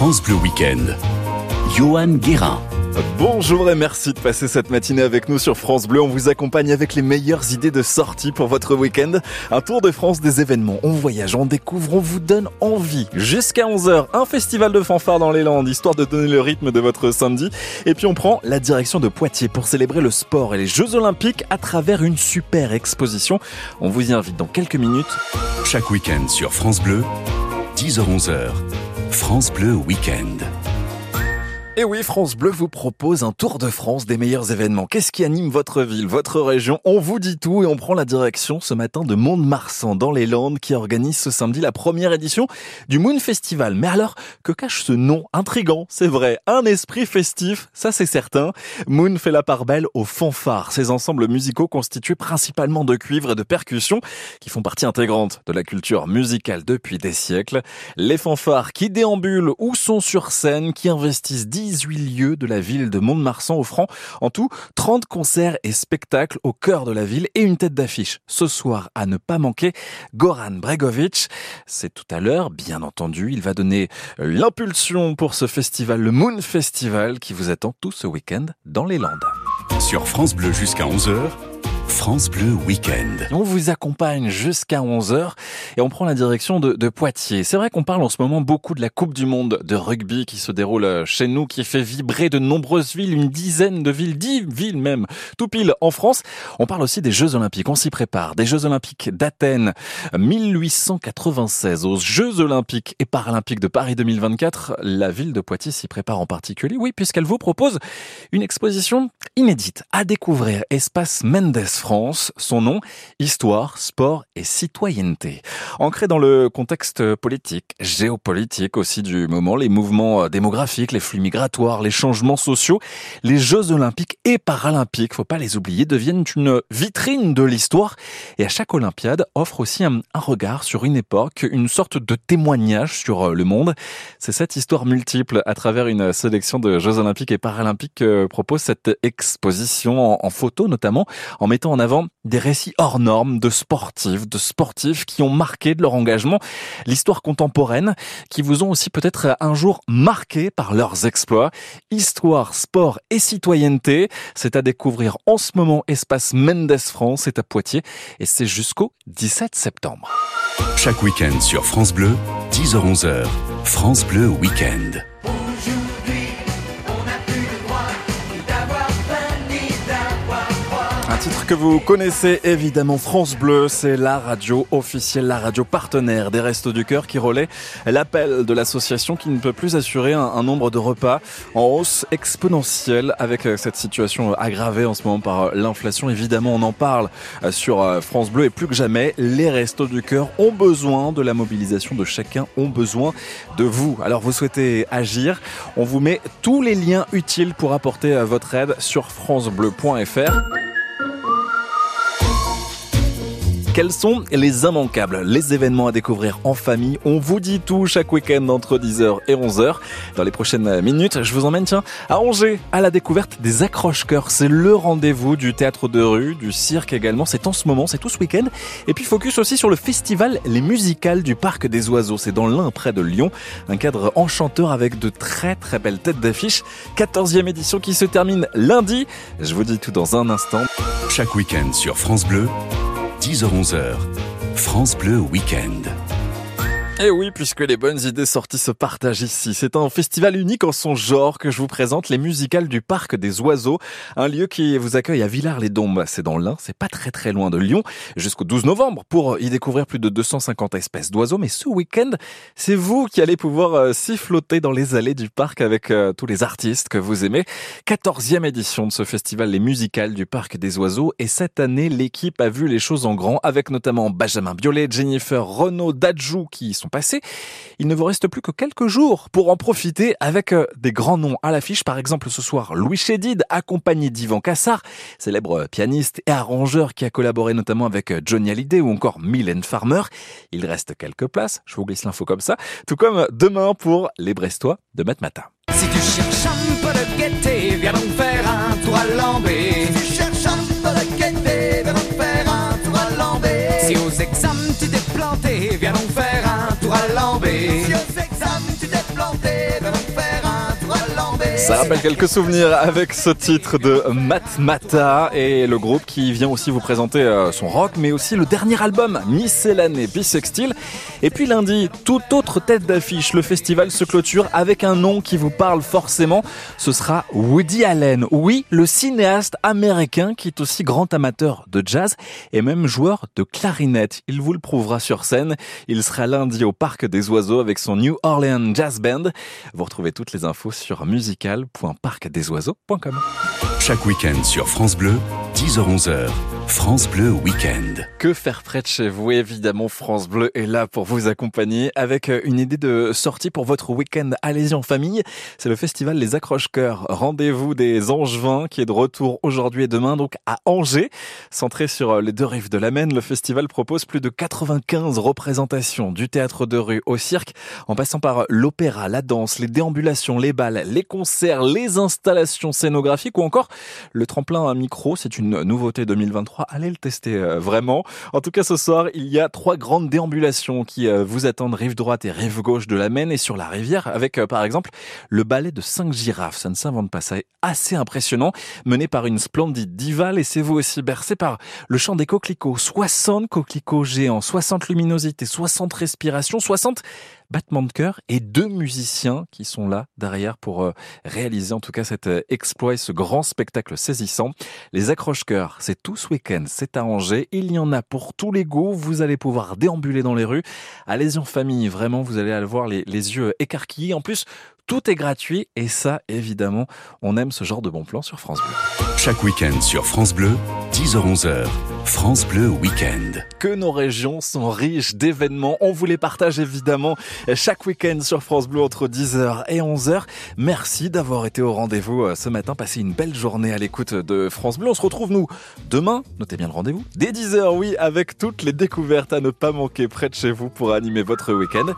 France Bleu Week-end. Johan Guérin. Bonjour et merci de passer cette matinée avec nous sur France Bleu. On vous accompagne avec les meilleures idées de sortie pour votre week-end. Un tour de France des événements. On voyage, on découvre, on vous donne envie. Jusqu'à 11h, un festival de fanfare dans les Landes, histoire de donner le rythme de votre samedi. Et puis on prend la direction de Poitiers pour célébrer le sport et les Jeux Olympiques à travers une super exposition. On vous y invite dans quelques minutes. Chaque week-end sur France Bleu, 10h-11h, France Bleu Week-end. Et oui, France Bleu vous propose un tour de France des meilleurs événements. Qu'est-ce qui anime votre ville, votre région? On vous dit tout et on prend la direction ce matin de Mont-de-Marsan dans les Landes qui organise ce samedi la première édition du Moon Festival. Mais alors, que cache ce nom intrigant? C'est vrai, un esprit festif, ça c'est certain. Moon fait la part belle aux fanfares, ces ensembles musicaux constitués principalement de cuivre et de percussions qui font partie intégrante de la culture musicale depuis des siècles. Les fanfares qui déambulent ou sont sur scène, qui investissent 18 lieux de la ville de Mont-de-Marsan offrant en tout 30 concerts et spectacles au cœur de la ville et une tête d'affiche. Ce soir, à ne pas manquer, Goran Bregovic. C'est tout à l'heure, bien entendu, il va donner l'impulsion pour ce festival, le Moon Festival, qui vous attend tout ce week-end dans les Landes. Sur France Bleu jusqu'à 11h, France Bleu Week-end. On vous accompagne jusqu'à 11h et on prend la direction de, de Poitiers. C'est vrai qu'on parle en ce moment beaucoup de la Coupe du Monde de rugby qui se déroule chez nous, qui fait vibrer de nombreuses villes, une dizaine de villes, dix villes même, tout pile en France. On parle aussi des Jeux Olympiques, on s'y prépare. Des Jeux Olympiques d'Athènes 1896 aux Jeux Olympiques et Paralympiques de Paris 2024. La ville de Poitiers s'y prépare en particulier, oui, puisqu'elle vous propose une exposition inédite à découvrir. Espace Mendes France, son nom, histoire, sport et citoyenneté. Ancré dans le contexte politique, géopolitique aussi du moment, les mouvements démographiques, les flux migratoires, les changements sociaux, les Jeux olympiques et paralympiques, faut pas les oublier, deviennent une vitrine de l'histoire et à chaque Olympiade offre aussi un, regard sur une époque, une sorte de témoignage sur le monde. C'est cette histoire multiple à travers une sélection de Jeux olympiques et paralympiques que propose cette exposition en, en photo notamment, en mettant en avant des récits hors normes de sportifs, de sportifs qui ont marqué de leur engagement l'histoire contemporaine, qui vous ont aussi peut-être un jour marqué par leurs exploits. Histoire, sport et citoyenneté, c'est à découvrir en ce moment Espace Mendes France, c'est à Poitiers et c'est jusqu'au 17 septembre. Chaque week-end sur France Bleu, 10h-11h, France Bleu Week-end. Titre que vous connaissez évidemment, France Bleu, c'est la radio officielle, la radio partenaire des Restos du Cœur qui relaie l'appel de l'association qui ne peut plus assurer un, un, nombre de repas en hausse exponentielle avec cette situation aggravée en ce moment par l'inflation. Évidemment, on en parle sur France Bleu et plus que jamais, les Restos du Cœur ont besoin de la mobilisation de chacun, ont besoin de vous. Alors vous souhaitez agir, on vous met tous les liens utiles pour apporter votre aide sur francebleu.fr. Quels sont les immanquables, les événements à découvrir en famille? On vous dit tout chaque week-end entre 10h et 11h. Dans les prochaines minutes, je vous emmène tiens à Angers à la découverte des accroche-cœurs. C'est le rendez-vous du théâtre de rue, du cirque également. C'est en ce moment, c'est tout ce week-end. Et puis focus aussi sur le festival Les Musicales du Parc des Oiseaux. C'est dans l'Ain près de Lyon. Un cadre enchanteur avec de très très belles têtes d'affiche. 14e édition qui se termine lundi. Je vous dis tout dans un instant. Chaque week-end sur France Bleu, 10h-11h, France Bleu Week-end. Et Eh oui, puisque les bonnes idées sorties se partagent ici. C'est un festival unique en son genre que je vous présente, les musicales du Parc des Oiseaux, un lieu qui vous accueille à Villars-les-Dombes. C'est dans l'Ain, c'est pas très très loin de Lyon, jusqu'au 12 novembre pour y découvrir plus de 250 espèces d'oiseaux. Mais ce week-end, c'est vous qui allez pouvoir euh, siffloter dans les allées du parc avec euh, tous les artistes que vous aimez. 14e édition de ce festival, les musicales du Parc des Oiseaux. Et cette année, l'équipe a vu les choses en grand avec notamment Benjamin Biolay, Jennifer, Renaud, Dadjou qui sont passés. Il ne vous reste plus que quelques jours pour en profiter avec euh, des grands noms à l'affiche. Par exemple, ce soir, Louis Chédid, accompagné d'Ivan Cassar, célèbre pianiste et arrangeur qui a collaboré notamment avec euh, Johnny Hallyday ou encore Mylène Farmer. Il reste quelques places, je vous glisse l'info comme ça, tout comme demain pour les Brestois de Matin. Ça rappelle quelques souvenirs avec ce titre de Matmata et le groupe qui vient aussi vous présenter euh, son rock, mais aussi le dernier album, Miscellané Bisextile. Et puis lundi, toute autre tête d'affiche, le festival se clôture avec un nom qui vous parle forcément. Ce sera Woody Allen. Oui, le cinéaste américain qui est aussi grand amateur de jazz et même joueur de clarinette. Il vous le prouvera sur scène. Il sera lundi au Parc des Oiseaux avec son New Orleans Jazz Band. Vous retrouvez toutes les infos sur musical.parcdesoiseaux.com. Chaque week-end sur France Bleu, 10h-11h, France Bleu Week-end. Que faire près de chez vous? Évidemment, France Bleu est là pour vous accompagner avec euh, une idée de sortie pour votre week-end. Allez-y en famille. C'est le festival Les Accroche-Cœurs. Rendez-vous des Angevins qui est de retour aujourd'hui et demain, donc à Angers. Centré sur euh, les deux rives de la Maine, le festival propose plus de 95 représentations du théâtre de rue au cirque, en passant par l'opéra, la danse, les déambulations, les balles, les concerts, les installations scénographiques ou encore le tremplin à micro. C'est une nouveauté 2023. Allez le tester euh, vraiment. En tout cas, ce soir, il y a trois grandes déambulations qui euh, vous attendent rive droite et rive gauche de la Maine et sur la rivière avec, euh, par exemple, le ballet de cinq girafes. Ça ne s'invente pas. Ça est assez impressionnant. Mené par une splendide diva. Laissez-vous aussi bercer par le chant des coquelicots. 60 coquelicots géants, 60 luminosités, 60 respirations, 60 battements de cœur et deux musiciens qui sont là derrière pour euh, réaliser en tout cas cet euh, exploit et ce grand spectacle saisissant. Les accroche-cœurs, c'est tout ce week-end, c'est à Angers. Il y en a pour tous les goûts. Vous allez pouvoir déambuler dans les rues. Allez-y en famille, vraiment, vous allez avoir les, les yeux écarquillés. En plus, tout est gratuit et ça, évidemment, on aime ce genre de bon plan sur France Bleu. Chaque week-end sur France Bleu, 10h-11h, France Bleu Week-end. Que nos régions sont riches d'événements. On vous les partage évidemment chaque week-end sur France Bleu entre 10h et 11h. Merci d'avoir été au rendez-vous euh, ce matin. Passez une belle journée à l'écoute de France Bleu. On se retrouve nous demain. Notez bien le rendez-vous. Dès 10h, oui, avec toutes les découvertes à ne pas manquer près de chez vous pour animer votre week-end.